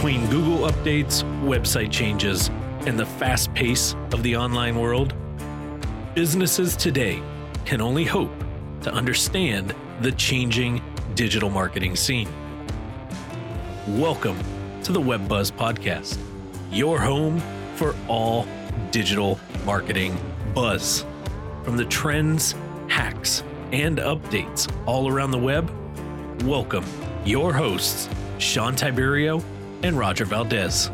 Between Google updates, website changes, and the fast pace of the online world, businesses today can only hope to understand the changing digital marketing scene. Welcome to the Web Buzz Podcast, your home for all digital marketing buzz. From the trends, hacks, and updates all around the web, welcome your hosts, Sean Tiberio and Roger Valdez.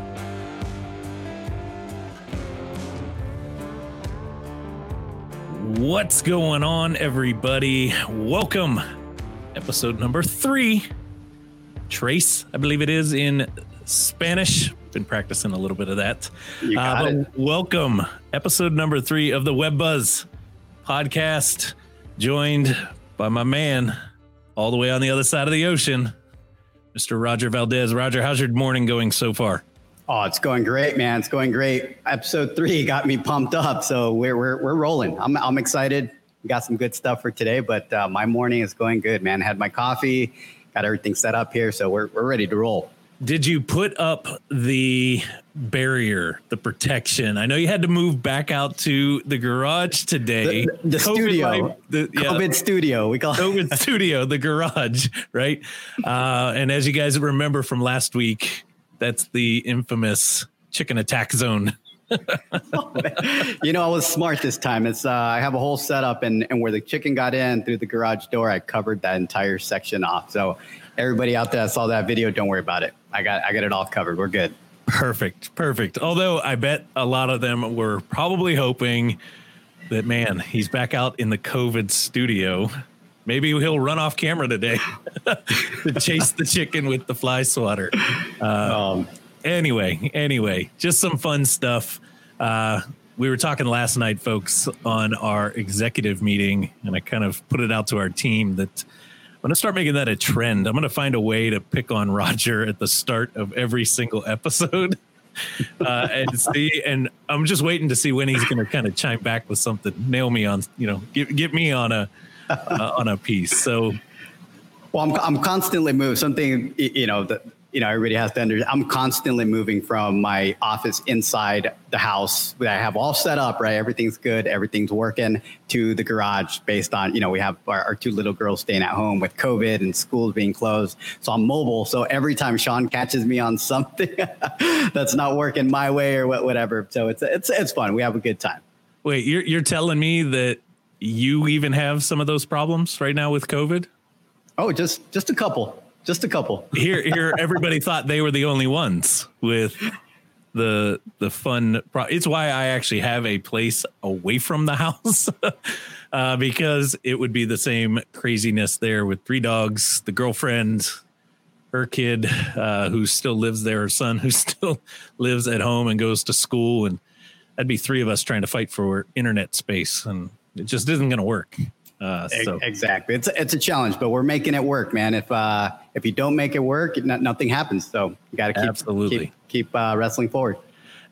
What's going on, everybody? Welcome. Episode number three. Trace, I believe it is in Spanish. Been practicing a little bit of that. You got Uh, it. welcome. Episode number three of the Web Buzz podcast, joined by my man all the way on the other side of the ocean, Mr. Roger Valdez. Roger, how's your morning going so far? Oh, it's going great, man. It's going great. Episode three got me pumped up, so we're we're we're rolling. I'm I'm excited. We got some good stuff for today, but uh, my morning is going good, man. Had my coffee, got everything set up here, so we're we're ready to roll. Did you put up the barrier, the protection? I know you had to move back out to the garage today. The, the COVID studio, life- the, yeah, COVID studio. We call it. COVID studio, the garage, right? Uh, and as you guys remember from last week, that's the infamous chicken attack zone. you know, I was smart this time. It's uh, I have a whole setup, and and where the chicken got in through the garage door, I covered that entire section off. So everybody out there that saw that video, don't worry about it. I got I got it all covered. We're good. Perfect, perfect. Although I bet a lot of them were probably hoping that, man, he's back out in the COVID studio. Maybe he'll run off camera today to chase the chicken with the fly swatter. Um, anyway, anyway, just some fun stuff. Uh, we were talking last night, folks, on our executive meeting, and I kind of put it out to our team that I'm to start making that a trend. I'm to find a way to pick on Roger at the start of every single episode. Uh, and see, and I'm just waiting to see when he's going to kind of chime back with something, nail me on, you know, get, get me on a uh, on a piece. So Well, I'm, I'm constantly moving. Something you know that you know everybody has to understand. I'm constantly moving from my office inside the house that I have all set up. Right, everything's good, everything's working. To the garage, based on you know we have our, our two little girls staying at home with COVID and schools being closed. So I'm mobile. So every time Sean catches me on something that's not working my way or whatever, so it's it's it's fun. We have a good time. Wait, you're you're telling me that you even have some of those problems right now with COVID? Oh, just just a couple, just a couple. Here, here, everybody thought they were the only ones with the the fun. Pro- it's why I actually have a place away from the house uh, because it would be the same craziness there with three dogs, the girlfriend, her kid uh, who still lives there, her son who still lives at home and goes to school, and that'd be three of us trying to fight for internet space, and it just isn't going to work. Uh, so Exactly. It's it's a challenge, but we're making it work, man. If uh, if you don't make it work, no, nothing happens. So you got to keep Absolutely. keep, keep uh, wrestling forward.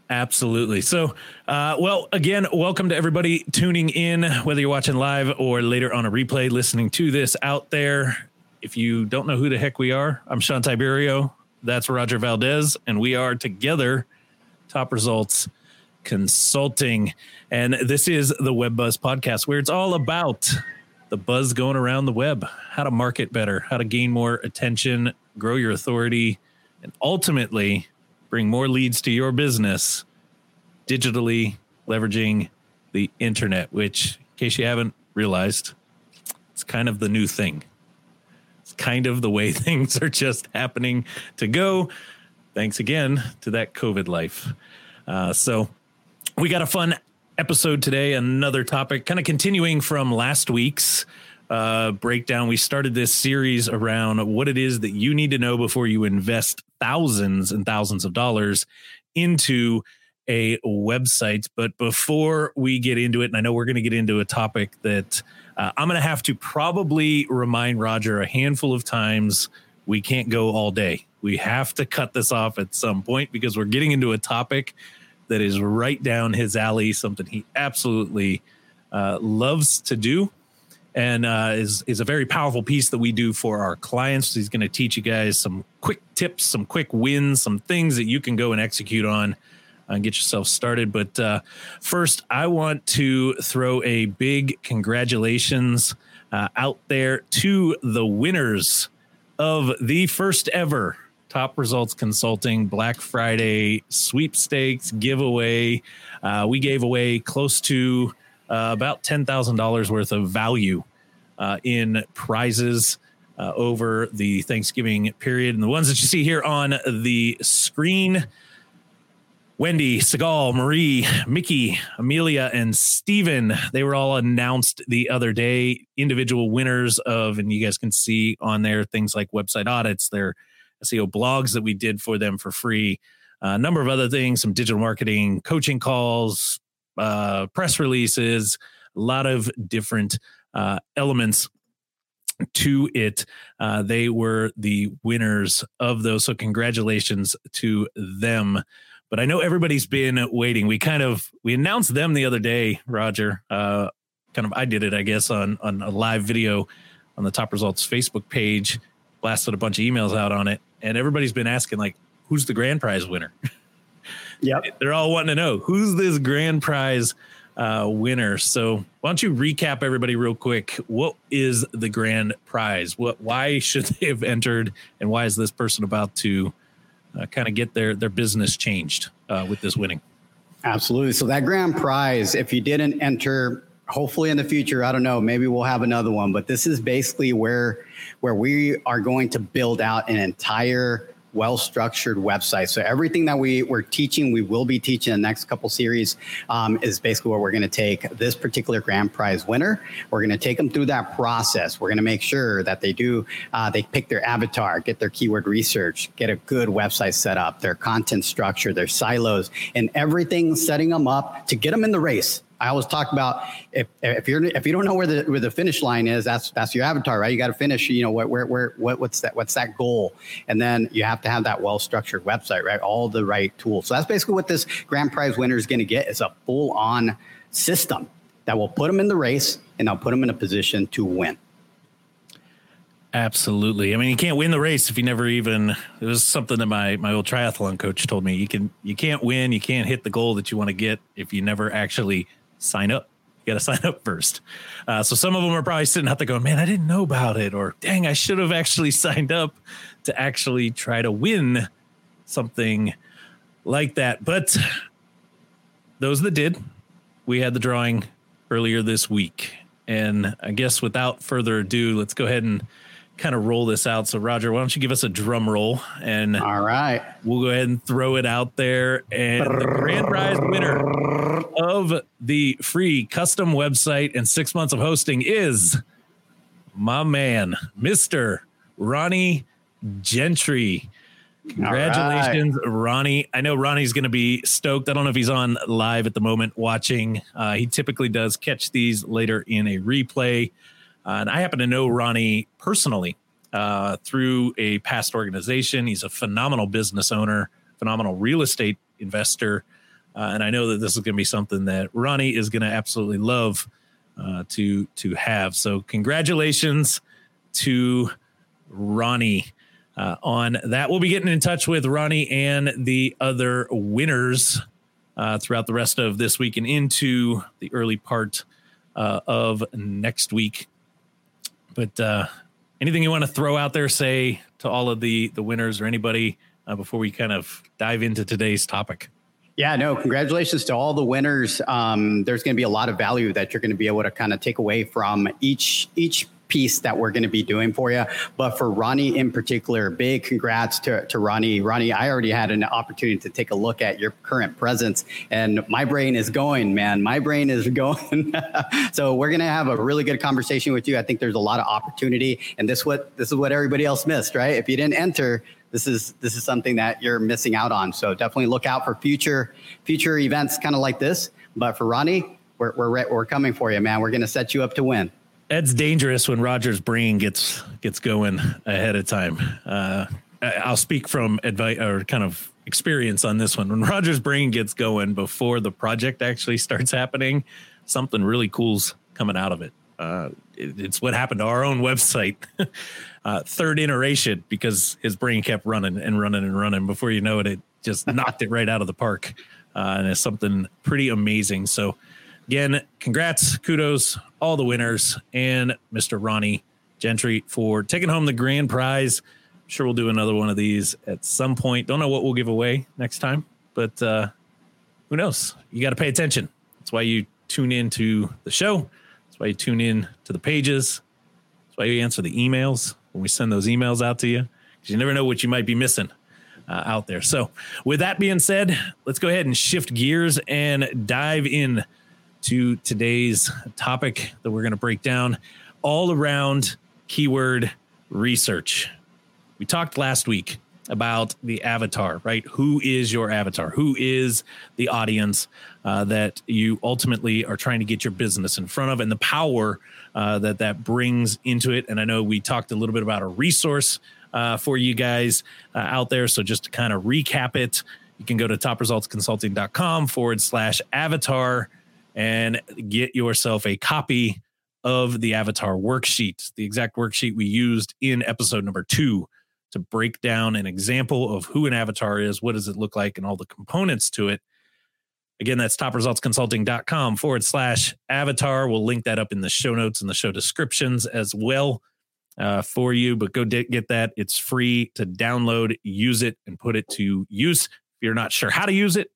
Absolutely. So, uh, well, again, welcome to everybody tuning in, whether you're watching live or later on a replay, listening to this out there. If you don't know who the heck we are, I'm Sean Tiberio. That's Roger Valdez, and we are together Top Results Consulting. And this is the Web Buzz podcast, where it's all about the buzz going around the web, how to market better, how to gain more attention, grow your authority, and ultimately bring more leads to your business digitally leveraging the internet, which, in case you haven't realized, it's kind of the new thing. It's kind of the way things are just happening to go. Thanks again to that COVID life. Uh, so, we got a fun episode today, another topic, kind of continuing from last week's uh, breakdown. We started this series around what it is that you need to know before you invest thousands and thousands of dollars into a website. But before we get into it, and I know we're going to get into a topic that uh, I'm going to have to probably remind Roger a handful of times we can't go all day. We have to cut this off at some point because we're getting into a topic that is right down his alley, something he absolutely uh, loves to do. and uh, is is a very powerful piece that we do for our clients. He's going to teach you guys some quick tips, some quick wins, some things that you can go and execute on and get yourself started. But uh, first, I want to throw a big congratulations uh, out there to the winners of the first ever Top Results Consulting Black Friday sweepstakes giveaway. Uh, we gave away close to uh, about $10,000 worth of value uh, in prizes. Uh, over the Thanksgiving period. And the ones that you see here on the screen Wendy, Segal, Marie, Mickey, Amelia, and Steven. They were all announced the other day, individual winners of, and you guys can see on there things like website audits, their SEO blogs that we did for them for free, a number of other things, some digital marketing, coaching calls, uh, press releases, a lot of different uh, elements to it. Uh, they were the winners of those. So, congratulations to them but I know everybody's been waiting. We kind of we announced them the other day, Roger. Uh, kind of I did it, I guess, on on a live video on the Top Results Facebook page. Blasted a bunch of emails out on it, and everybody's been asking like, "Who's the grand prize winner?" Yeah, they're all wanting to know who's this grand prize uh, winner. So why don't you recap everybody real quick? What is the grand prize? What why should they have entered, and why is this person about to? uh, kind of get their their business changed uh, with this winning. Absolutely. So that grand prize, if you didn't enter, hopefully in the future, I don't know, maybe we'll have another one. But this is basically where where we are going to build out an entire well structured website. So everything that we we're teaching, we will be teaching in the next couple series um, is basically what we're going to take this particular grand prize winner. We're going to take them through that process. We're going to make sure that they do uh, they pick their avatar, get their keyword research, get a good website set up, their content structure, their silos, and everything setting them up to get them in the race. I always talk about if if you're if you don't know where the where the finish line is, that's that's your avatar, right? You got to finish. You know where where where what, what's that what's that goal, and then you have to have that well structured website, right? All the right tools. So that's basically what this grand prize winner is going to get is a full on system that will put them in the race and I'll put them in a position to win. Absolutely. I mean, you can't win the race if you never even. It was something that my my old triathlon coach told me. You can you can't win. You can't hit the goal that you want to get if you never actually sign up. You got to sign up first. Uh, so some of them are probably sitting out there going, man, I didn't know about it. Or dang, I should have actually signed up to actually try to win something like that. But those that did, we had the drawing earlier this week. And I guess without further ado, let's go ahead and kind of roll this out. So, Roger, why don't you give us a drum roll and all right, we'll go ahead and throw it out there. And the grand prize winner of the free custom website and six months of hosting is my man, Mister Ronnie Gentry. Congratulations, right. Ronnie. I know Ronnie's going to be stoked. I don't know if he's on live at the moment watching. Uh, he typically does catch these later in a replay. Uh, and I happen to know Ronnie personally uh, through a past organization. He's a phenomenal business owner, phenomenal real estate investor. Uh, and I know that this is going to be something that Ronnie is going to absolutely love uh, to to have. So congratulations to Ronnie uh, on that. We'll be getting in touch with Ronnie and the other winners uh, throughout the rest of this week and into the early part of next week. But uh, anything you want to throw out there, say to all of the the winners or anybody uh, before we kind of dive into today's topic? Yeah, no, congratulations to all the winners. Um, there's going to be a lot of value that you're going to be able to kind of take away from each each piece that we're going to be doing for you. But for Ronnie in particular, big congrats to, to Ronnie. Ronnie, I already had an opportunity to take a look at your current presence, and my brain is going, man. My brain is going. so we're going to have a really good conversation with you. I think there's a lot of opportunity, and this what this is what everybody else missed, right? If you didn't enter, this is this is something that you're missing out on. So definitely look out for future future events kind of like this. But for Ronnie, we're we're we're coming for you, man. We're going to set you up to win. That's dangerous when Roger's brain gets gets going ahead of time. Uh, I'll speak from advice or kind of experience on this one. When Roger's brain gets going before the project actually starts happening, something really cool's coming out of it. Uh, it, it's what happened to our own website. uh, third iteration because his brain kept running and running and running. Before you know it, it just knocked it right out of the park. Uh, and it's something pretty amazing. So, again, congrats, kudos, all the winners, and Mr. Ronnie Gentry for taking home the grand prize. I'm sure we'll do another one of these at some point. Don't know what we'll give away next time, but uh, who knows? You got to pay attention. That's why you tune in to the show. That's why you tune in to the pages. That's why you answer the emails when we send those emails out to you, because you never know what you might be missing uh, out there. So, with that being said, let's go ahead and shift gears and dive in to today's topic that we're going to break down all around keyword research. We talked last week about the avatar, right? Who is your avatar? Who is the audience uh, that you ultimately are trying to get your business in front of and the power uh, that that brings into it? And I know we talked a little bit about a resource uh, for you guys uh, out there. So just to kind of recap it, you can go to topresultsconsulting.com forward slash avatar and get yourself a copy of the avatar worksheet, the exact worksheet we used in episode number two to break down an example of who an avatar is, what does it look like, and all the components to it. Again, that's topresultsconsulting.com forward slash avatar. We'll link that up in the show notes and the show descriptions as well uh, for you. But go get that. It's free to download, use it, and put it to use. If you're not sure how to use it,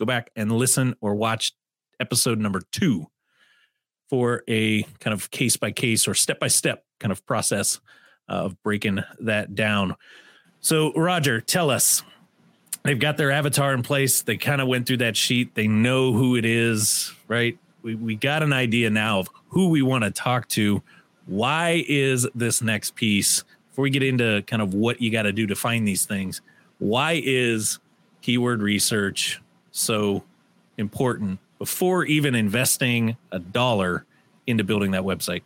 go back and listen or watch episode number two for a kind of case by case or step by step kind of process of breaking that down. So, Roger, tell us they've got their avatar in place. They kind of went through that sheet. They know who it is, right? We, we got an idea now of who we want to talk to. Why is this next piece, before we get into kind of what you got to do to find these things, why is keyword research so important before even investing a dollar into building that website?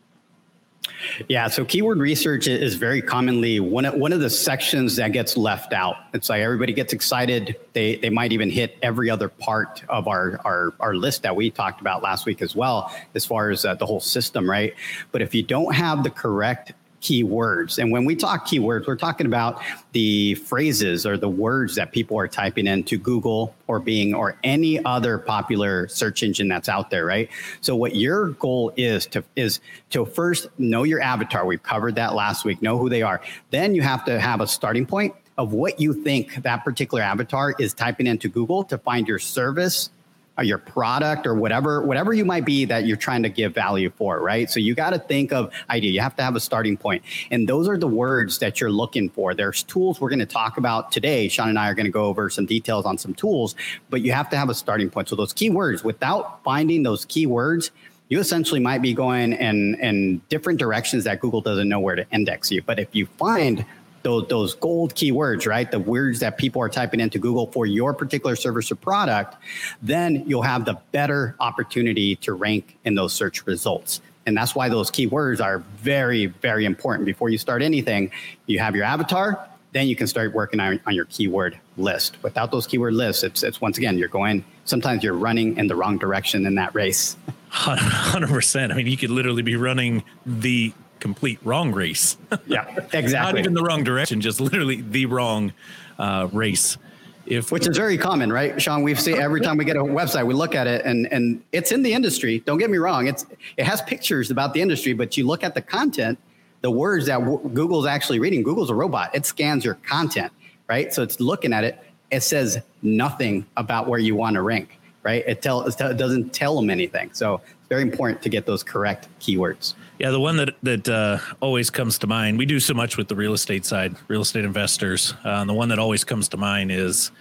Yeah, so keyword research is very commonly one of, one of the sections that gets left out. It's like everybody gets excited. They they might even hit every other part of our our, our list that we talked about last week as well, as far as uh, the whole system, right? But if you don't have the correct keywords. And when we talk keywords, we're talking about the phrases or the words that people are typing into Google or Bing or any other popular search engine that's out there, right? So what your goal is to is to first know your avatar. We've covered that last week, know who they are. Then you have to have a starting point of what you think that particular avatar is typing into Google to find your service Uh, your product or whatever whatever you might be that you're trying to give value for right? So you got to think of idea. You have to have a starting point. And those are the words that you're looking for. There's tools we're going to talk about today. Sean and i are going to go over some details on some tools but you have to have a starting point. So those keywords without finding those keywords you essentially might be going in in different directions that google doesn't know where to index you. But if you find those, those gold keywords, right? The words that people are typing into Google for your particular service or product, then you'll have the better opportunity to rank in those search results. And that's why those keywords are very, very important. Before you start anything, you have your avatar, then you can start working on, on your keyword list. Without those keyword lists, it's, it's once again, you're going, sometimes you're running in the wrong direction in that race. 100%. I mean, you could literally be running the complete wrong race. yeah, exactly. Not even the wrong direction, just literally the wrong uh, race. If which is very common, right, Sean? We've seen every time we get a website, we look at it, and and it's in the industry. Don't get me wrong; it's it has pictures about the industry, but you look at the content, the words that w- Google's actually reading. Google's a robot; it scans your content, right? So it's looking at it. It says nothing about where you want to rank, right? It tell it doesn't tell them anything. So it's very important to get those correct keywords. Yeah, the one that that uh, always comes to mind. We do so much with the real estate side, real estate investors. Uh, the one that always comes to mind is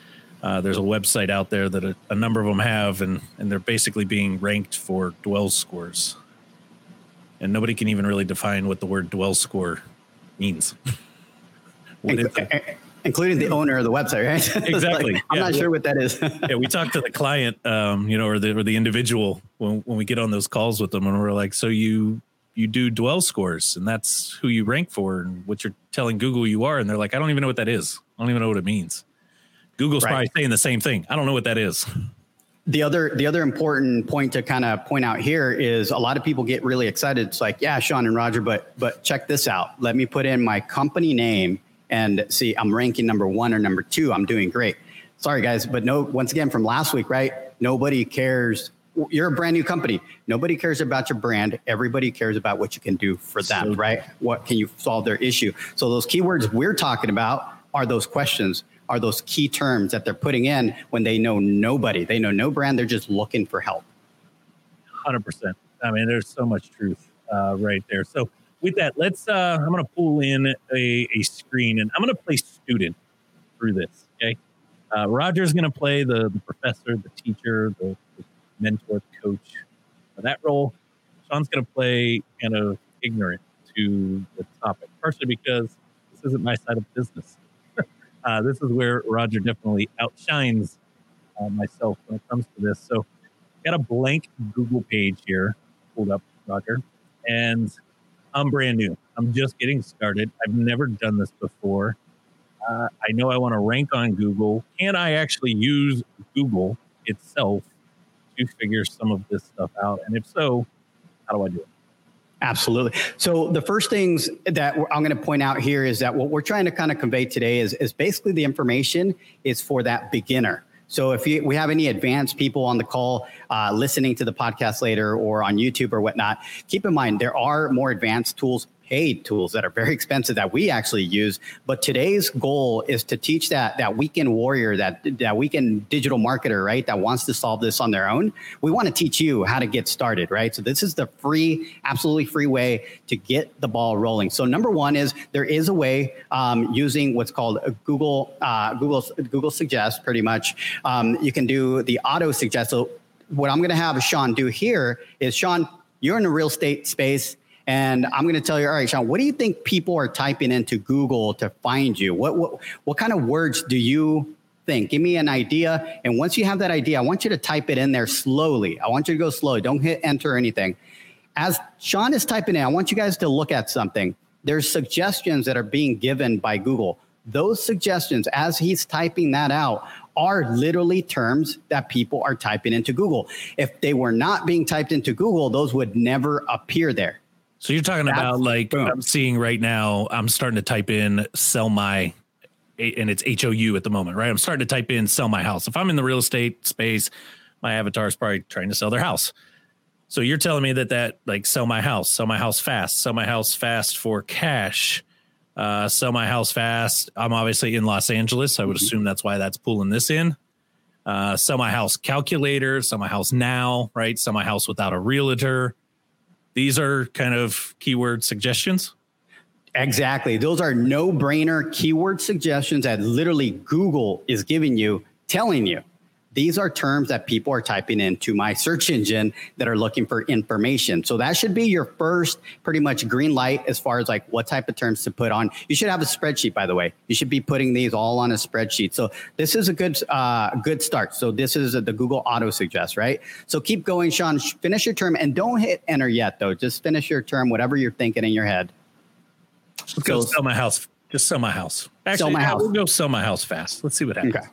uh, there's a website out there that a, a, number of them have, and and they're basically being ranked for dwell scores, and nobody can even really define what the word dwell score means. including the owner of the website, right? Exactly. like, I'm yeah. not sure what that is. yeah, we talk to the client, um, you know, or the or the individual when when we get on those calls with them, and we're like, so you you do dwell scores and that's who you rank for and what you're telling Google you are. And they're like, I don't even know what that is. I don't even know what it means. Google's right. probably saying the same thing. I don't know what that is. the other the other important point to kind of point out here is a lot of people get really excited. It's like, yeah, Sean and Roger, but but check this out. Let me put in my company name and see I'm ranking number one or number two. I'm doing great. Sorry guys, but no. Once again, from last week, right? Nobody cares. You're a brand new company. Nobody cares about your brand. Everybody cares about what you can do for them, so, right? What can you solve their issue? So those keywords we're talking about are those questions are those key terms that they're putting in when they know nobody. They know no brand. They're just looking for help. 100%. I mean, there's so much truth uh, right there. So, with that, let's, uh, I'm going to pull in a, a screen and I'm going to play student through this. Okay. Uh, Roger's going to play the, the professor, the teacher, the, the mentor, the coach for that role. Sean's going to play kind of ignorant to the topic, partially because this isn't my side of business. Uh, this is where Roger definitely outshines uh, myself when it comes to this. So, got a blank Google page here pulled up, Roger, and I'm brand new. I'm just getting started. I've never done this before. Uh, I know I want to rank on Google. Can I actually use Google itself to figure some of this stuff out? And if so, how do I do it? Absolutely. So the first things that I'm going to point out here is that what we're trying to kind of convey today is, is basically the information is for that beginner. So if you, we have any advanced people on the call uh, listening to the podcast later or on YouTube or whatnot, keep in mind there are more advanced tools paid tools that are very expensive that we actually use. But today's goal is to teach that that weekend warrior, that that weekend digital marketer, right, that wants to solve this on their own. We want to teach you how to get started, right? So this is the free, absolutely free way to get the ball rolling. So number one is there is a way um, using what's called Google uh, Google Google Suggest. Pretty much, um, you can do the auto suggest. So what I'm going to have Sean do here is Sean, you're in the real estate space and I'm going to tell you, all right, Sean, what do you think people are typing into Google to find you? What, what, what kind of words do you think? Give me an idea. And once you have that idea, I want you to type it in there slowly. I want you to go slow. Don't hit enter or anything. As Sean is typing in, I want you guys to look at something. There's suggestions that are being given by Google. Those suggestions, as he's typing that out, are literally terms that people are typing into Google. If they were not being typed into Google, those would never appear there. So you're talking That's, about like boom. I'm seeing right now. I'm starting to type in sell my, and it's H O U at the moment, right? I'm starting to type in sell my house. If I'm in the real estate space, my avatar is probably trying to sell their house. So you're telling me that that like sell my house, sell my house fast, sell my house fast for cash, uh, sell my house fast. I'm obviously in Los Angeles. I would mm-hmm. assume that's why that's pulling this in. Uh, sell my house calculator, sell my house now, right? Sell my house without a realtor these are kind of keyword suggestions. Exactly. Those are no brainer keyword suggestions that literally Google is giving you, telling you these are terms that people are typing into my search engine that are looking for information. So that should be your first pretty much green light as far as like what type of terms to put on. You should have a spreadsheet, by the way. You should be putting these all on a spreadsheet. So this is a good uh, good start. So this is the Google Auto Suggest, right? So keep going, Sean. Finish your term and don't hit enter yet, though. Just finish your term, whatever you're thinking in your head. Let's go sell my house. Just sell my house. Actually, sell my house. We'll go sell my house fast. Let's see what happens. Okay.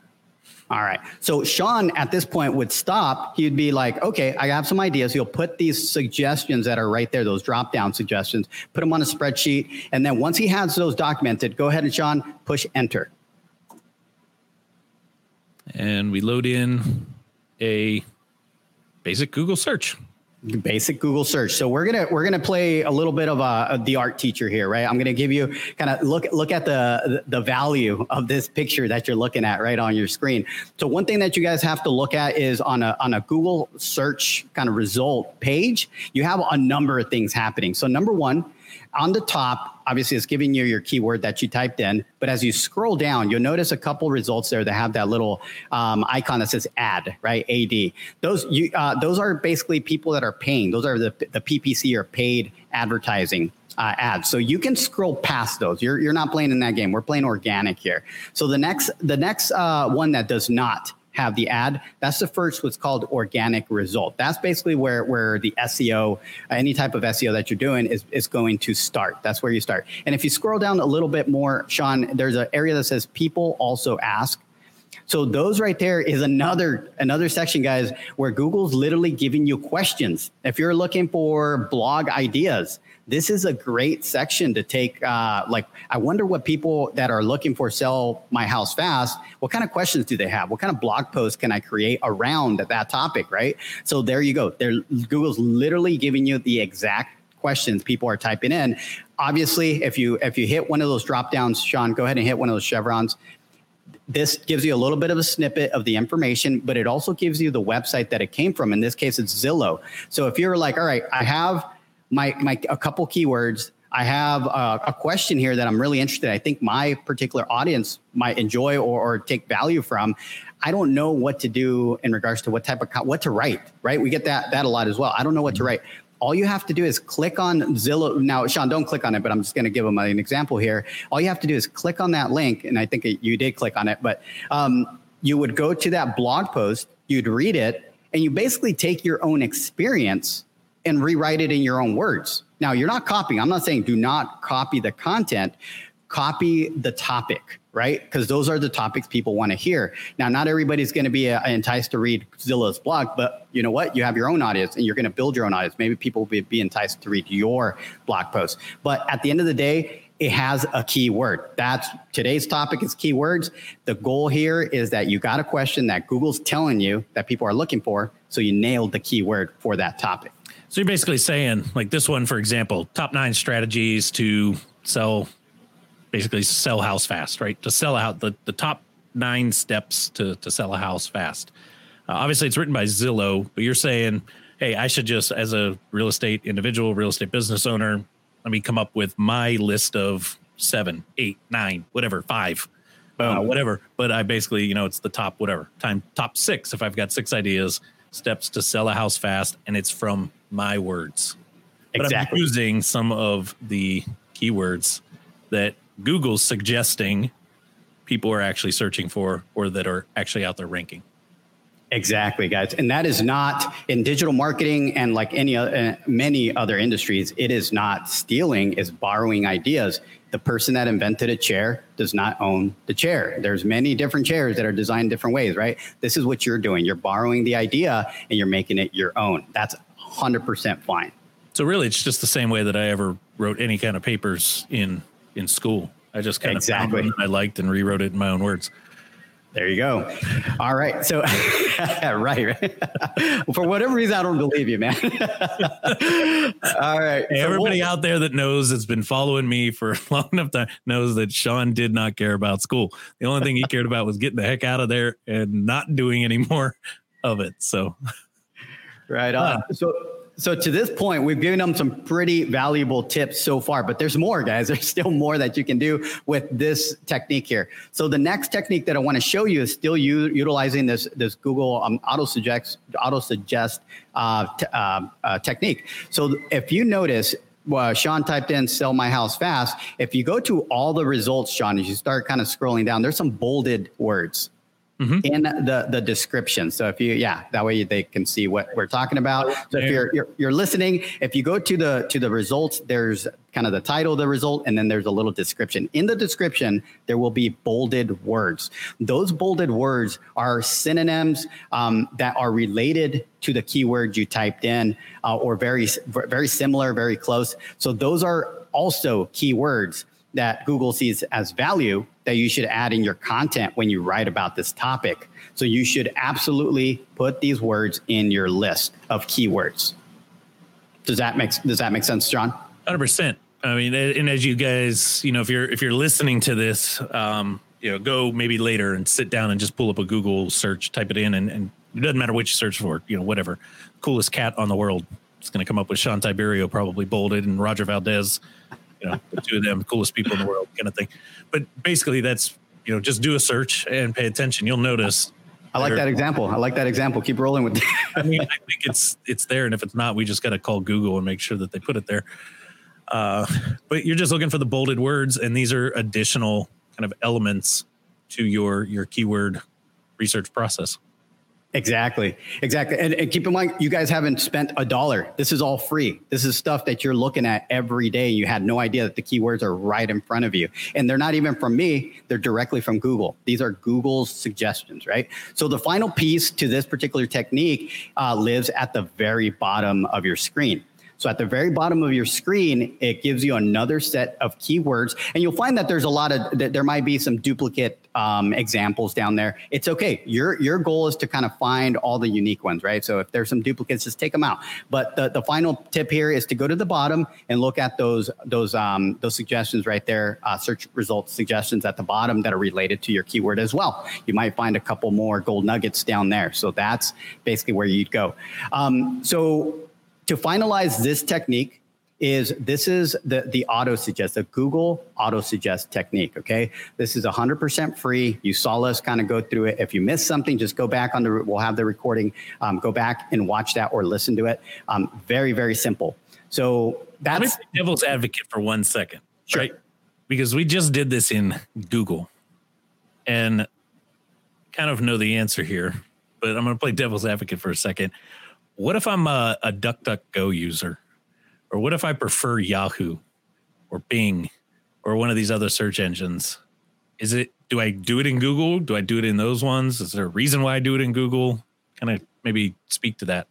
All right. So Sean at this point would stop. He'd be like, okay, I have some ideas. He'll put these suggestions that are right there, those drop down suggestions, put them on a spreadsheet. And then once he has those documented, go ahead and Sean, push enter. And we load in a basic Google search basic google search. So we're gonna we're gonna play a little bit of uh, a, the art teacher here right? I'm gonna give you kind of look look at the the value of this picture that you're looking at right on your screen. So one thing that you guys have to look at is on a on a google search kind of result page you have a number of things happening. So number one on the top, obviously, it's giving you your keyword that you typed in. But as you scroll down, you'll notice a couple results there that have that little um, icon that says "ad," right? AD. Those you uh, those are basically people that are paying. Those are the the PPC or paid advertising. Uh, ads. So you can scroll past those. You're, you're not playing in that game. We're playing organic here. So the next the next uh, one that does not have the ad. That's the first what's called organic result. That's basically where, where the SEO, any type of SEO that you're doing is, is going to start. That's where you start. And if you scroll down a little bit more, Sean, there's an area that says people also ask. So those right there is another another section, guys, where Google's literally giving you questions. If you're looking for blog ideas, this is a great section to take. Uh, like, I wonder what people that are looking for sell my house fast. What kind of questions do they have? What kind of blog posts can I create around that topic? Right. So there you go. There, Google's literally giving you the exact questions people are typing in. Obviously, if you if you hit one of those drop downs, Sean, go ahead and hit one of those chevrons this gives you a little bit of a snippet of the information, but it also gives you the website that it came from. In this case, it's Zillow. So if you're like, all right, I have my, my a couple keywords, I have a, a question here that I'm really interested. In. I think my particular audience might enjoy or, or take value from. I don't know what to do in regards to what type of what to write. Right? We get that that a lot as well. I don't know what to mm-hmm. write all you have to do is click on Zillow. Now, Sean, don't click on it, but I'm just going to give them an example here. All you have to do is click on that link, and I think you did click on it, but um, you would go to that blog post, you'd read it, and you basically take your own experience and rewrite it in your own words. Now, you're not copying. I'm not saying do not copy the content, copy the topic right? Because those are the topics people want to hear. Now, not everybody's going to be uh, enticed to read Zillow's blog, but you know what? You have your own audience and you're going to build your own audience. Maybe people will be, be enticed to read your blog post. But at the end of the day, it has a keyword. That's today's topic is keywords. The goal here is that you got a question that Google's telling you that people are looking for. So you nailed the keyword for that topic. So you're basically saying, like this one, for example, top nine strategies to sell basically sell house fast, right? To sell out the, the top nine steps to, to sell a house fast. Uh, obviously, it's written by Zillow, but you're saying, hey, I should just, as a real estate individual, real estate business owner, let me come up with my list of seven, eight, nine, whatever, five, uh, whatever. But I basically, you know, it's the top, whatever, time, top six. If I've got six ideas, steps to sell a house fast, and it's from my words. Exactly. But I'm using some of the keywords that Google's suggesting people are actually searching for or that are actually out there ranking. Exactly, guys. And that is not in digital marketing and like any uh, many other industries, it is not stealing, it's borrowing ideas. The person that invented a chair does not own the chair. There's many different chairs that are designed different ways, right? This is what you're doing. You're borrowing the idea and you're making it your own. That's 100% fine. So really it's just the same way that I ever wrote any kind of papers in in school. I just kind exactly. of found one I liked and rewrote it in my own words. There you go. All right. So, right, right. For whatever reason, I don't believe you, man. All right. Hey, so everybody out there that knows that's been following me for a long enough time knows that Sean did not care about school. The only thing he cared about was getting the heck out of there and not doing any more of it. So, right on. Uh, so, so to this point, we've given them some pretty valuable tips so far, but there's more, guys. There's still more that you can do with this technique here. So the next technique that I want to show you is still u- utilizing this this Google um, auto suggest auto suggest uh, t- uh, uh, technique. So if you notice, well, Sean typed in "sell my house fast." If you go to all the results, Sean, as you start kind of scrolling down, there's some bolded words mm-hmm. in the the description. So if you yeah, that way they can see what we're talking about. So if you're, you're you're listening, if you go to the to the results, there's kind of the title of the result, and then there's a little description. In the description, there will be bolded words. Those bolded words are synonyms um, that are related to the keyword you typed in, uh, or very very similar, very close. So those are also keywords that Google sees as value that you should add in your content when you write about this topic. So you should absolutely put these words in your list of keywords. Does that make does that make sense, John? Hundred percent. I mean, and as you guys, you know, if you're if you're listening to this, um, you know, go maybe later and sit down and just pull up a Google search, type it in, and, and it doesn't matter what you search for, you know, whatever. Coolest cat on the world. It's going to come up with Sean Tiberio, probably bolded, and Roger Valdez you know, the two of them, coolest people in the world, kind of thing. But basically, that's you know, just do a search and pay attention. You'll notice. I like that example. I like that example. Keep rolling with. I mean, I think it's it's there, and if it's not, we just got to call Google and make sure that they put it there. Uh, but you're just looking for the bolded words, and these are additional kind of elements to your your keyword research process. Exactly. Exactly. And, and, keep in mind, you guys haven't spent a dollar. This is all free. This is stuff that you're looking at every day. You had no idea that the keywords are right in front of you. And they're not even from me, they're directly from Google. These are Google's suggestions, right? So the final piece to this particular technique uh, lives at the very bottom of your screen. So at the very bottom of your screen, it gives you another set of keywords, and you'll find that there's a lot of there might be some duplicate um, examples down there. It's okay. Your your goal is to kind of find all the unique ones, right? So if there's some duplicates, just take them out. But the, the final tip here is to go to the bottom and look at those those um, those suggestions right there, uh, search results suggestions at the bottom that are related to your keyword as well. You might find a couple more gold nuggets down there. So that's basically where you'd go. Um, so to finalize this technique is this is the the auto suggest the google auto suggest technique okay? This is 100% free. You saw us kind of go through it. If you missed something just go back on the we'll have the recording. Um, go back and watch that or listen to it. Um, very very simple. So that's devil's advocate for one second sure. right? Because we just did this in google and kind of know the answer here but i'm going to play devil's advocate for a second what if I'm a, a DuckDuckGo user? Or what if I prefer Yahoo or Bing or one of these other search engines? Is it, do I do it in Google? Do I do it in those ones? Is there a reason why I do it in Google? Kind of maybe speak to that.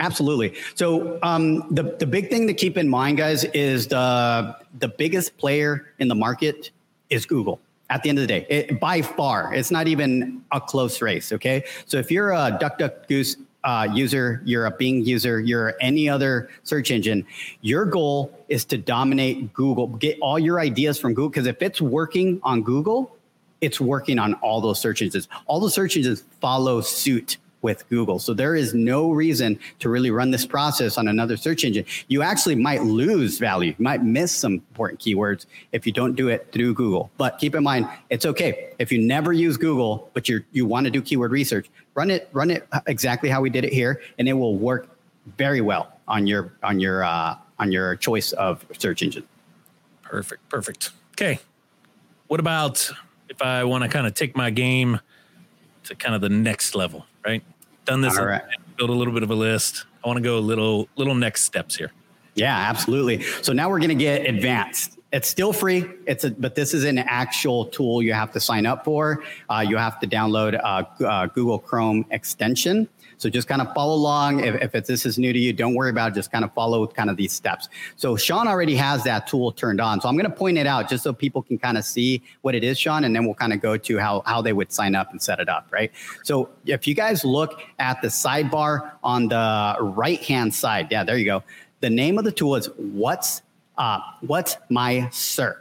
Absolutely. So um, the the big thing to keep in mind, guys, is the the biggest player in the market is Google. At the end of the day, it, by far, it's not even a close race. Okay, so if you're a DuckDuckGoose uh, user, you're a Bing user, you're any other search engine, your goal is to dominate Google. Get all your ideas from Google because if it's working on Google, it's working on all those search engines. All the search engines follow suit with Google. So there is no reason to really run this process on another search engine. You actually might lose value. You might miss some important keywords if you don't do it through Google. But keep in mind, it's okay. If you never use Google, but you you want to do keyword research, run it run it exactly how we did it here and it will work very well on your on your uh, on your choice of search engine. Perfect. Perfect. Okay. What about if I want to kind of take my game to kind of the next level? Right? Done this, right. build a little bit of a list. I want to go a little little next steps here. Yeah, absolutely. So now we're going to get advanced. It's still free. It's a, but this is an actual tool you have to sign up for. Uh, you have to download a, a Google Chrome extension. So just kind of follow along. If, if this is new to you, don't worry about it. Just kind of follow kind of these steps. So Sean already has that tool turned on. So I'm going to point it out just so people can kind of see what it is, Sean, and then we'll kind of go to how, how they would sign up and set it up, right? So if you guys look at the sidebar on the right hand side, yeah, there you go. The name of the tool is what's uh, what's my SERP?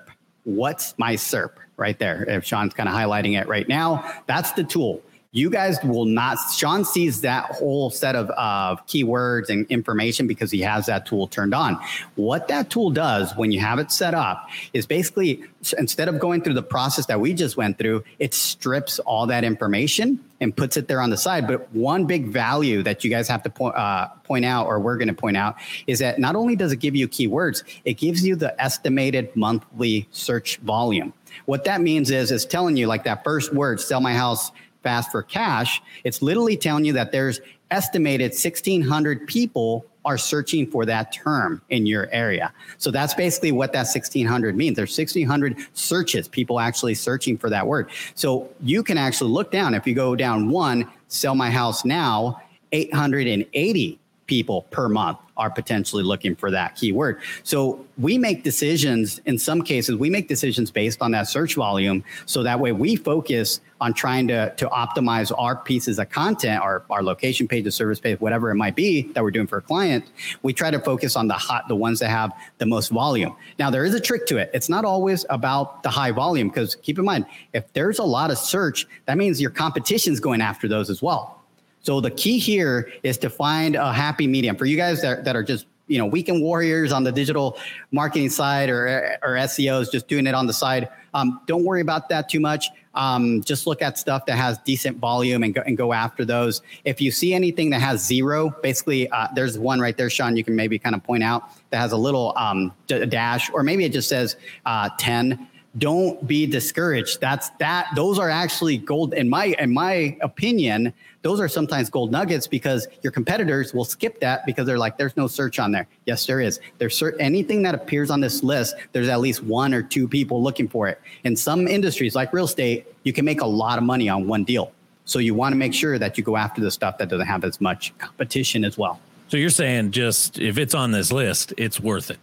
What's my SERP? Right there. If Sean's kind of highlighting it right now, that's the tool you guys will not sean sees that whole set of uh, keywords and information because he has that tool turned on. What that tool does when you have it set up is basically instead of going through the process that we just went through it strips all that information and puts it there on the side. But one big value that you guys have to point, uh, point out or we're going to point out is that not only does it give you keywords it gives you the estimated monthly search volume. What that means is it's telling you like that first word sell my house fast for cash, it's literally telling you that there's estimated 1,600 people are searching for that term in your area. So that's basically what that 1,600 means. There's 1,600 searches, people actually searching for that word. So you can actually look down. If you go down one, sell my house now, 880 people per month are potentially looking for that keyword. So we make decisions in some cases, we make decisions based on that search volume. So that way we focus on trying to, to optimize our pieces of content, our, our location page, the service page, whatever it might be that we're doing for a client. We try to focus on the hot, the ones that have the most volume. Now there is a trick to it. It's not always about the high volume because keep in mind, if there's a lot of search, that means your competition's going after those as well. So the key here is to find a happy medium for you guys that, that are just you know weekend warriors on the digital marketing side or or SEOs just doing it on the side. Um, don't worry about that too much. Um, just look at stuff that has decent volume and go, and go after those. If you see anything that has zero, basically, uh, there's one right there, Sean. You can maybe kind of point out that has a little um, d- dash, or maybe it just says uh, ten don't be discouraged. That's that. Those are actually gold in my in my opinion. Those are sometimes gold nuggets because your competitors will skip that because they're like, "There's no search on there." Yes, there is. There's certain anything that appears on this list. There's at least one or two people looking for it. In some industries, like real estate, you can make a lot of money on one deal. So you want to make sure that you go after the stuff that doesn't have as much competition as well. So you're saying just if it's on this list, it's worth it.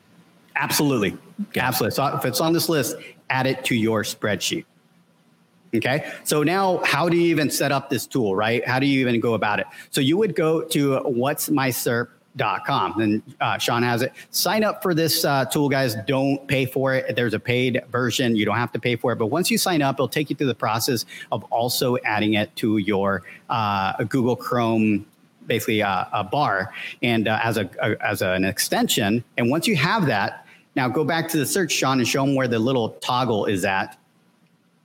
Absolutely. Absolutely. So if it's on this list, add it to your spreadsheet. Okay. So now how do you even set up this tool, right? How do you even go about it? So you would go to what's my SERP com. And uh, Sean has it. Sign up for this uh, tool, guys. Don't pay for it. There's a paid version. You don't have to pay for it. But once you sign up, it'll take you through the process of also adding it to your uh, Google Chrome basically a, uh, a bar and uh, as a, a, as an extension. And once you have that, now go back to the search, Sean, and show them where the little toggle is at.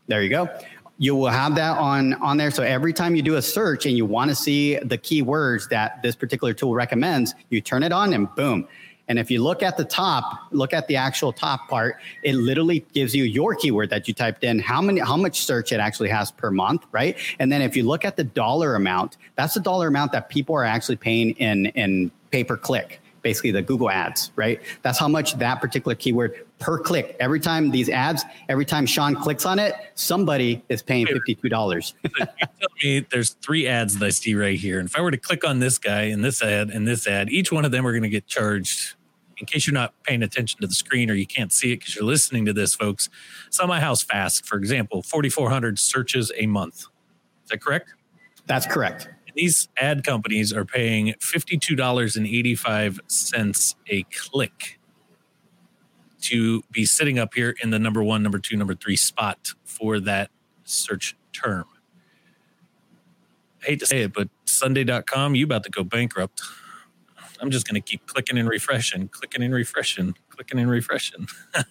There you go. You will have that on on there. So every time you do a search and you want to see the keywords that this particular tool recommends, you turn it on and boom, and if you look at the top, look at the actual top part, it literally gives you your keyword that you typed in, how many, how much search it actually has per month, right? And then if you look at the dollar amount, that's the dollar amount that people are actually paying in in pay per click basically the Google ads, right? That's how much that particular keyword per click. Every time these ads, every time Sean clicks on it, somebody is paying fifty-two dollars. tell me there's three ads that I see right here. And if I were to click on this guy and this ad and this ad, each one of them are going to get charged in case you're not paying attention to the screen or you can't see it because you're listening to this, folks, Sell My House Fast, for example, 4,400 searches a month. Is that correct? That's correct. These ad companies are paying $52.85 a click to be sitting up here in the number one, number two, number three spot for that search term. I hate to say it, but Sundae.com, you about to go bankrupt. I'm just going to keep clicking and refreshing, clicking and refreshing, clicking and refreshing.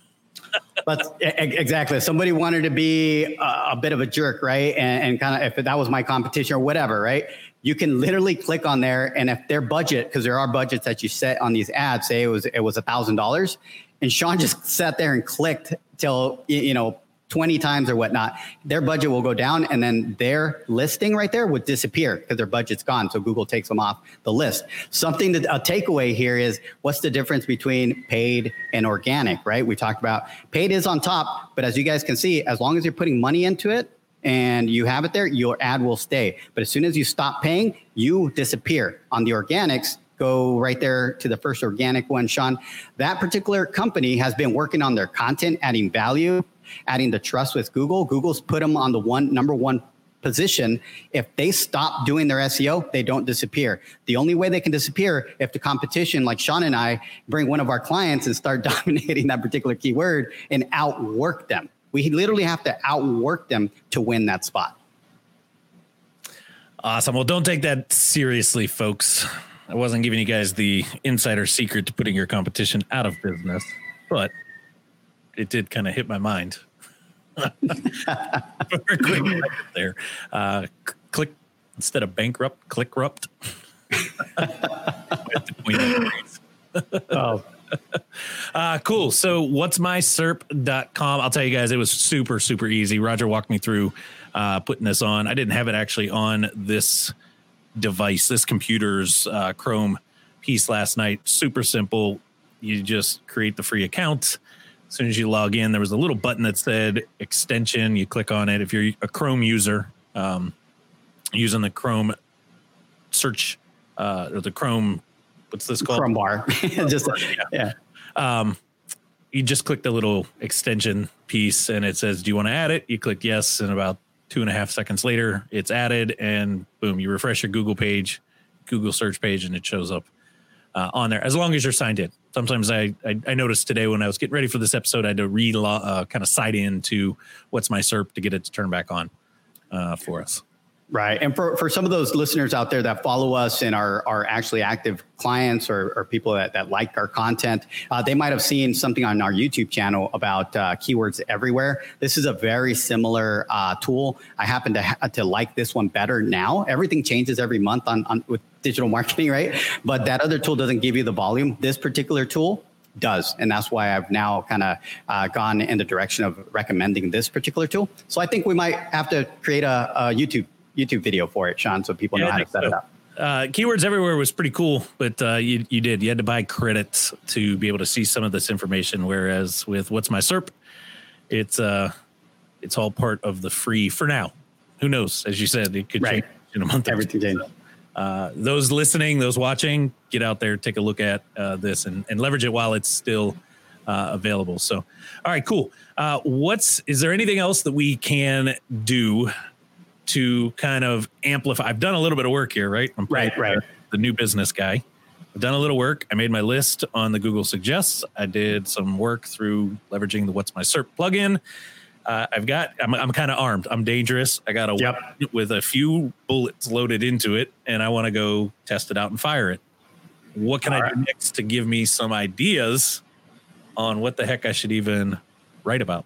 but exactly, if somebody wanted to be a, a bit of a jerk, right? And, and kind of if that was my competition or whatever, right? You can literally click on there, and if their budget, because there are budgets that you set on these ads, say it was it was a thousand dollars, and Sean just sat there and clicked till you know 20 times or whatnot, their budget will go down and then their listing right there would disappear because their budget's gone. So Google takes them off the list. Something that a takeaway here is what's the difference between paid and organic, right? We talked about paid is on top, but as you guys can see, as long as you're putting money into it, and you have it there, your ad will stay. But as soon as you stop paying, you disappear. On the organics, go right there to the first organic one, Sean. That particular company has been working on their content, adding value, adding the trust with Google. Google's put them on the one number one position. If they stop doing their SEO, they don't disappear. The only way they can disappear if the competition, like Sean and I, bring one of our clients and start dominating that particular keyword and outwork them. We literally have to outwork them to win that spot. Awesome. Well, don't take that seriously, folks. I wasn't giving you guys the insider secret to putting your competition out of business, but it did kind of hit my mind. For quick there. Uh, click instead of bankrupt, clickrupt. oh. Uh, cool. So what's my SERP.com? I'll tell you guys, it was super, super easy. Roger walked me through uh, putting this on. I didn't have it actually on this device, this computer's uh, Chrome piece last night. Super simple. You just create the free account as soon as you log in, there was a little button that said extension. You click on it. If you're a Chrome user, um, using the Chrome search uh, or the Chrome, what's this called? Chrome bar. just yeah. yeah. Um, you just click the little extension piece, and it says, "Do you want to add it?" You click yes, and about two and a half seconds later, it's added, and boom, you refresh your Google page, Google search page, and it shows up uh, on there as long as you're signed in. Sometimes I, I, I noticed today when I was getting ready for this episode, I had to re uh, kind of sign in to what's my SERP to get it to turn back on uh, for us. Right. And for, for some of those listeners out there that follow us and are, are actually active clients or, or people that, that like our content, uh, they might have seen something on our YouTube channel about uh, keywords everywhere. This is a very similar uh, tool. I happen to, ha- to like this one better now. Everything changes every month on, on with digital marketing, right? But that other tool doesn't give you the volume. This particular tool does. And that's why I've now kind of uh, gone in the direction of recommending this particular tool. So I think we might have to create a, a YouTube YouTube video for it, Sean, so people yeah, know how to set so. it up. Uh, keywords everywhere was pretty cool, but uh, you you did you had to buy credits to be able to see some of this information. Whereas with what's my SERP, it's uh it's all part of the free for now. Who knows? As you said, it could right. change in a month. Everything changes. Uh, those listening, those watching, get out there, take a look at uh, this, and, and leverage it while it's still uh, available. So, all right, cool. Uh, what's is there anything else that we can do to kind of amplify? I've done a little bit of work here, right? I'm right, right. The new business guy. I've done a little work. I made my list on the Google Suggests. I did some work through leveraging the What's My SERP plugin uh, I've got I'm I'm kind of armed. I'm dangerous. I got a yep. with a few bullets loaded into it, and I want to go test it out and fire it. What can All I right. do next to give me some ideas on what the heck I should even write about?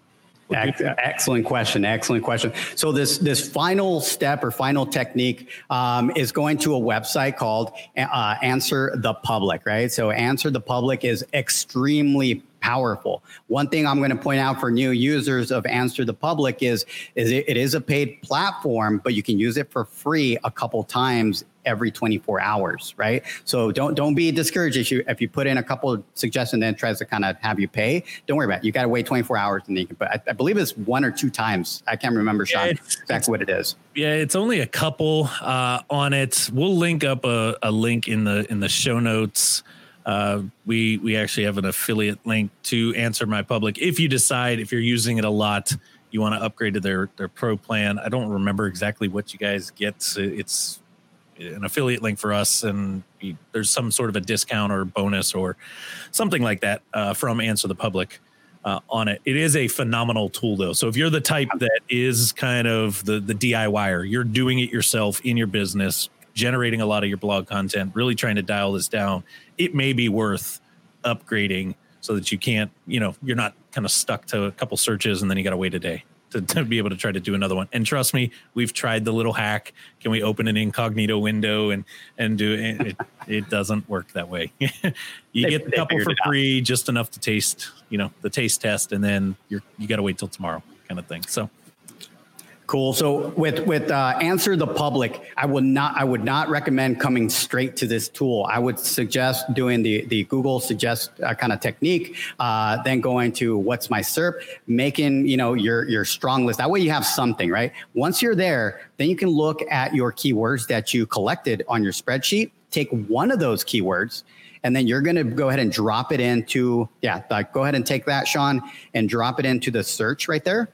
Excellent question. Excellent question. So this this final step or final technique um, is going to a website called uh, Answer the Public, right? So Answer the Public is extremely powerful. One thing I'm going to point out for new users of Answer the Public is, is it, it is a paid platform, but you can use it for free a couple times every 24 hours, right? So don't don't be discouraged if you if you put in a couple suggestions and then tries to kind of have you pay. Don't worry about it. You got to wait 24 hours and then you can. But I, I, believe it's one or two times. I can't remember, Sean, yeah, exactly what it is. Yeah, it's only a couple uh, on it. We'll link up a, a link in the in the show notes. Uh, we we actually have an affiliate link to Answer My Public. If you decide if you're using it a lot, you want to upgrade to their their pro plan. I don't remember exactly what you guys get. It's an affiliate link for us, and there's some sort of a discount or bonus or something like that uh, from Answer the Public. Uh, on it. It is a phenomenal tool though. So if you're the type that is kind of the the DIYer, you're doing it yourself in your business, generating a lot of your blog content, really trying to dial this down, it may be worth upgrading so that you can't, you know, you're not kind of stuck to a couple searches and then you got to wait a day to, to, be able to try to do another one. And trust me, we've tried the little hack. Can we open an incognito window and and do it? It, it doesn't work that way. you they, get a couple for free, just enough to taste, you know, the taste test, and then you're you got to wait till tomorrow, kind of thing. So. Cool. So with with uh, answer the public, I would not I would not recommend coming straight to this tool. I would suggest doing the the Google suggest uh, kind of technique, uh, then going to what's my SERP, making you know your your strong list. That way you have something right. Once you're there, then you can look at your keywords that you collected on your spreadsheet. Take one of those keywords and then you're going to go ahead and drop it into yeah like go ahead and take that sean and drop it into the search right there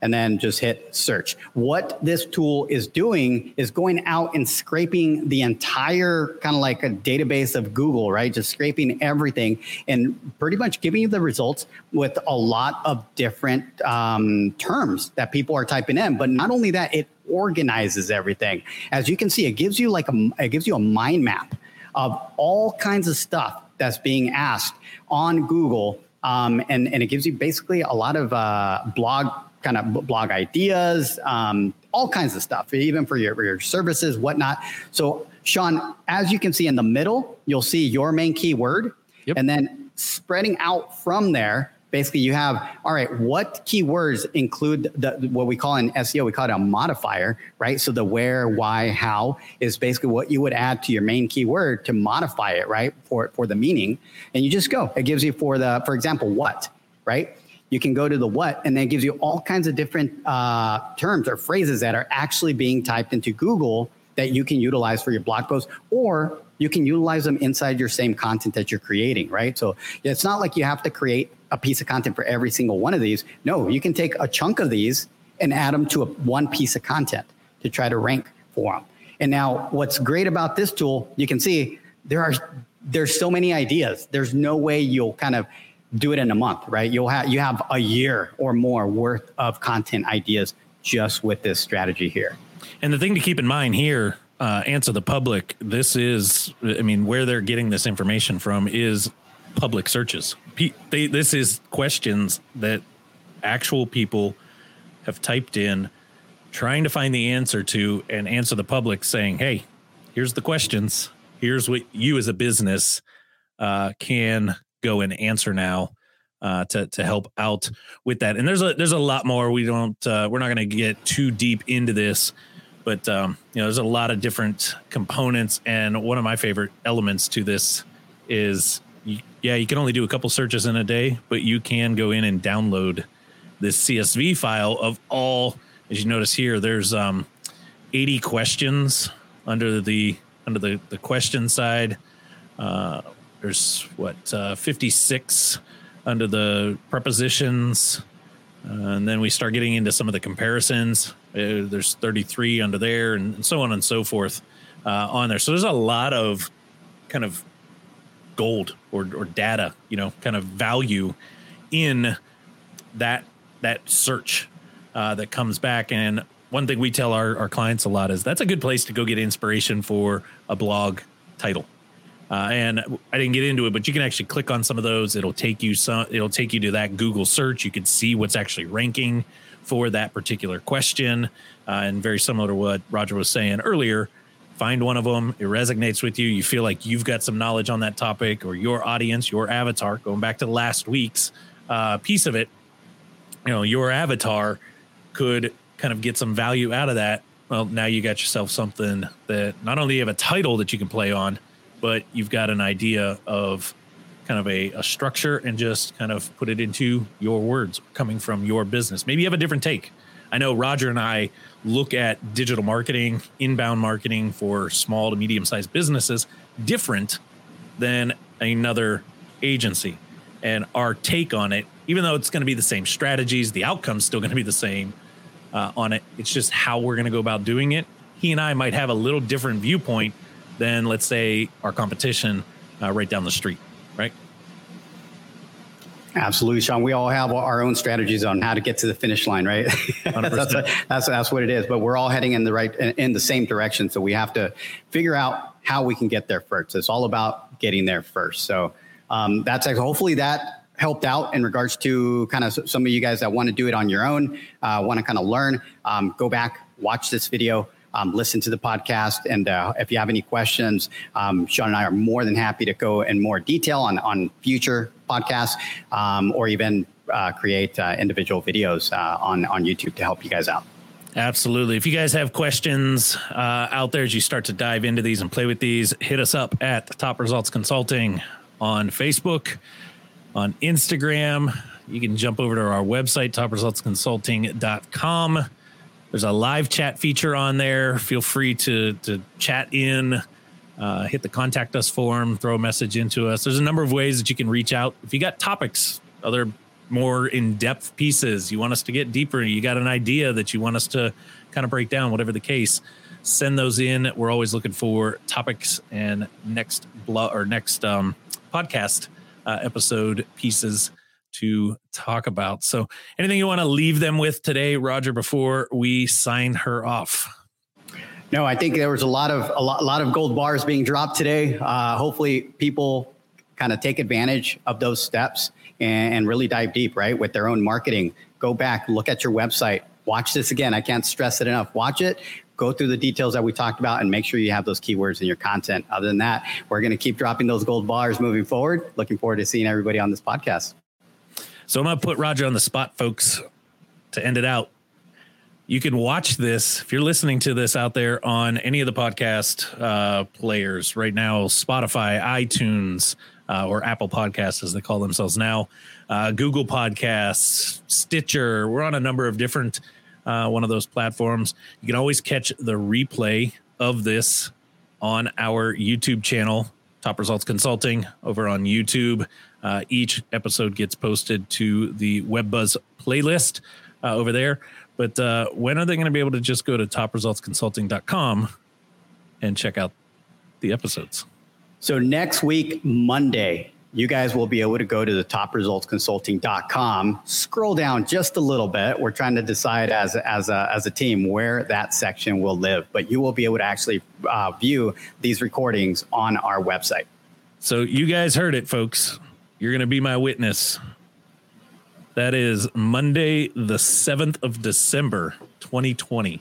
and then just hit search. What this tool is doing is going out and scraping the entire kind of like a database of Google, right? Just scraping everything and pretty much giving you the results with a lot of different um, terms that people are typing in. But not only that, it organizes everything. As you can see, it gives you like a it gives you a mind map of all kinds of stuff that's being asked on Google. Um, and, and it gives you basically a lot of uh, blog kind of blog ideas, um, all kinds of stuff, even for your, your services, whatnot. So, Sean, as you can see in the middle, you'll see your main keyword. Yep. And then spreading out from there, basically you have, all right, what keywords include the, what we call in SEO, we call it a modifier, right? So the where, why, how is basically what you would add to your main keyword to modify it, right? For, for the meaning. And you just go, it gives you for the, for example, what, right? You can go to the what, and then it gives you all kinds of different uh, terms or phrases that are actually being typed into Google that you can utilize for your blog post, or you can utilize them inside your same content that you're creating, right? So it's not like you have to create a piece of content for every single one of these. No, you can take a chunk of these and add them to a, one piece of content to try to rank for them. And now, what's great about this tool, you can see there are there's so many ideas. There's no way you'll kind of do it in a month, right? You'll have you have a year or more worth of content ideas just with this strategy here. And the thing to keep in mind here, uh, answer the public. This is, I mean, where they're getting this information from is public searches. They, this is questions that actual people have typed in, trying to find the answer to, and answer the public, saying, "Hey, here's the questions. Here's what you as a business uh, can go and answer now uh, to to help out with that. And there's a there's a lot more. We don't uh, we're not going to get too deep into this, but um, you know there's a lot of different components. And one of my favorite elements to this is yeah you can only do a couple searches in a day, but you can go in and download this CSV file of all. As you notice here, there's um, 80 questions under the under the the question side. Uh, there's what uh, 56 under the prepositions. Uh, and then we start getting into some of the comparisons. Uh, there's 33 under there, and, and so on and so forth uh, on there. So there's a lot of kind of gold or, or data, you know, kind of value in that that search uh, that comes back. And one thing we tell our, our clients a lot is that's a good place to go get inspiration for a blog title uh, and I didn't get into it, but you can actually click on some of those. It'll take you some. It'll take you to that Google search. You can see what's actually ranking for that particular question, uh, and very similar to what Roger was saying earlier. Find one of them. It resonates with you. You feel like you've got some knowledge on that topic, or your audience, your avatar. Going back to last week's uh, piece of it, you know, your avatar could kind of get some value out of that. Well, now you got yourself something that not only you have a title that you can play on but you've got an idea of kind of a, a structure and just kind of put it into your words coming from your business. Maybe you have a different take. I know Roger and I look at digital marketing, inbound marketing for small to medium sized businesses different than another agency. And our take on it, even though it's going to be the same strategies, the outcome's still going to be the same uh, on it. It's just how we're going to go about doing it. He and I might have a little different viewpoint than let's say our competition uh, right down the street, right? Absolutely, Sean. We all have our own strategies on how to get to the finish line, right? that's, a, that's that's what it is. But we're all heading in the right in the same direction, so we have to figure out how we can get there first. It's all about getting there first. So um, that's hopefully that helped out in regards to kind of some of you guys that want to do it on your own, uh, want to kind of learn. Um, go back, watch this video um, listen to the podcast. And uh, if you have any questions, um, Sean and I are more than happy to go in more detail on, on future podcasts um, or even uh, create uh, individual videos uh, on, on YouTube to help you guys out. Absolutely. If you guys have questions uh, out there as you start to dive into these and play with these, hit us up at Top Results Consulting on Facebook, on Instagram. You can jump over to our website, topresultsconsulting.com. There's a live chat feature on there. Feel free to to chat in, uh, hit the contact us form, throw a message into us. There's a number of ways that you can reach out. If you got topics, other more in depth pieces, you want us to get deeper, you got an idea that you want us to kind of break down, whatever the case, send those in. We're always looking for topics and next blog or next um, podcast uh, episode pieces to talk about. So, anything you want to leave them with today, Roger, before we sign her off? No, I think there was a lot of a lot, a lot of gold bars being dropped today. Uh, hopefully, people kind of take advantage of those steps and, and really dive deep, right, with their own marketing. Go back, look at your website, watch this again. I can't stress it enough. Watch it, go through the details that we talked about and make sure you have those keywords in your content. Other than that, we're going to keep dropping those gold bars moving forward. Looking forward to seeing everybody on this podcast. So I'm going to put Roger on the spot, folks, to end it out. You can watch this if you're listening to this out there on any of the podcast uh, players right now Spotify, iTunes, uh, or Apple Podcasts, as they call themselves now, uh, Google Podcasts, Stitcher. We're on a number of different uh, one of those platforms. You can always catch the replay of this on our YouTube channel, Top Results Consulting, over on YouTube. Uh, each episode gets posted to the WebBuzz playlist uh, over there. But uh, when are they going to be able to just go to topresultsconsulting.com and check out the episodes? So next week, Monday, you guys will be able to go to the topresultsconsulting.com, scroll down just a little bit. We're trying to decide as, as, a, as a team where that section will live, but you will be able to actually uh, view these recordings on our website. So you guys heard it, folks. You're going to be my witness. That is Monday, the 7th of December, 2020.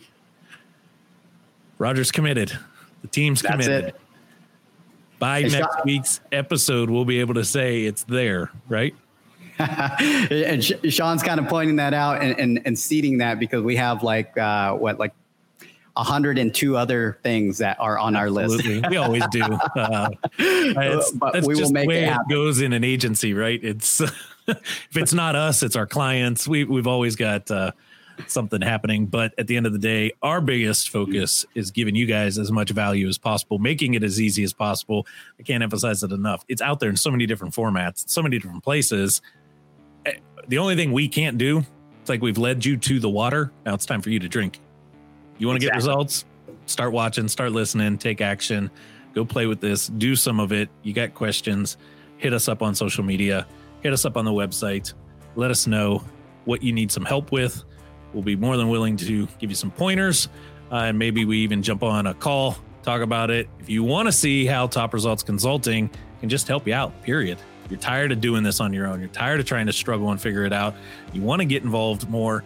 Roger's committed. The team's That's committed. It. by next week's episode, we'll be able to say it's there, right? and Sean's kind of pointing that out and, and, and seeding that because we have like uh, what like 102 other things that are on our list. We always do. Uh, it's, But that's we will make way it it, goes in an agency, right? It's if it's not us, it's our clients. We we've always got uh, something happening, but at the end of the day, our biggest focus is giving you guys as much value as possible, making it as easy as possible. I can't emphasize it enough. It's out there in so many different formats, so many different places. Eh, The only thing we can't do, it's like we've led you to the water. Now it's time for you to drink. You want to get results? Start watching, start listening, take action, go play with this, do some of it. You got questions, hit us up on social media, hit us up on the website. Let us know what you need some help with. We'll be more than willing to give you some pointers. Uh, and maybe we even jump on a call, talk about it. If you want to see how Top Results Consulting can just help you out, period. You're tired of doing this on your own. You're tired of trying to struggle and figure it out. You want to get involved more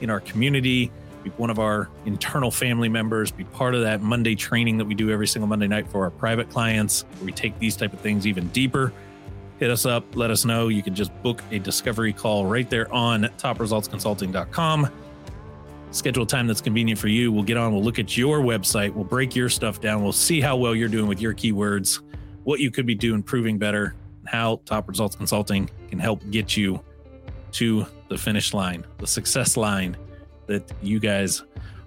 in our community, be one of our internal family members, be part of that Monday training that we do every single Monday night for our private clients, we take these type of things even deeper. Hit us up, let us know. You can just book a discovery call right there on topresultsconsulting.com. Schedule a time that's convenient for you. We'll get on, we'll look at your website, we'll break your stuff down, we'll see how well you're doing with your keywords, what you could be doing, proving better, and how Top Results Consulting can help get you to the finish line, the success line that you guys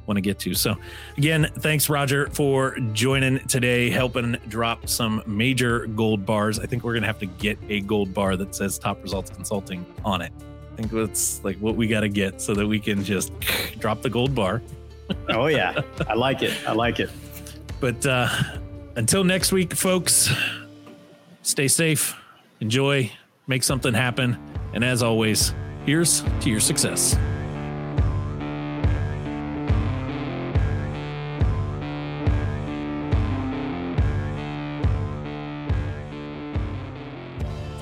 want to get to. So, again, thanks, Roger, for joining today, helping drop some major gold bars. I think we're going to have to get a gold bar that says Top Results Consulting on it. I think that's like what we got to get so that we can just drop the gold bar. Oh yeah, I like it. I like it. But uh, until next week, folks, stay safe, enjoy, make something happen. And as always, here's to your success.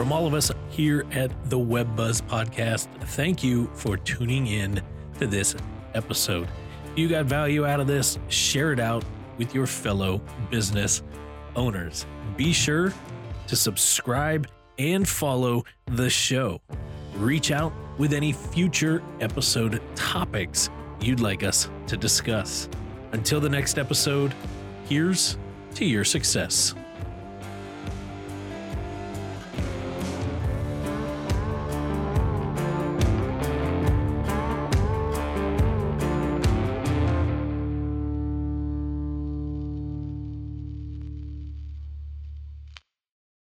From all of us here at the Web Buzz Podcast, thank you for tuning in to this episode. If you got value out of this, share it out with your fellow business owners. Be sure to subscribe and follow the show. Reach out with any future episode topics you'd like us to discuss. Until the next episode, here's to your success.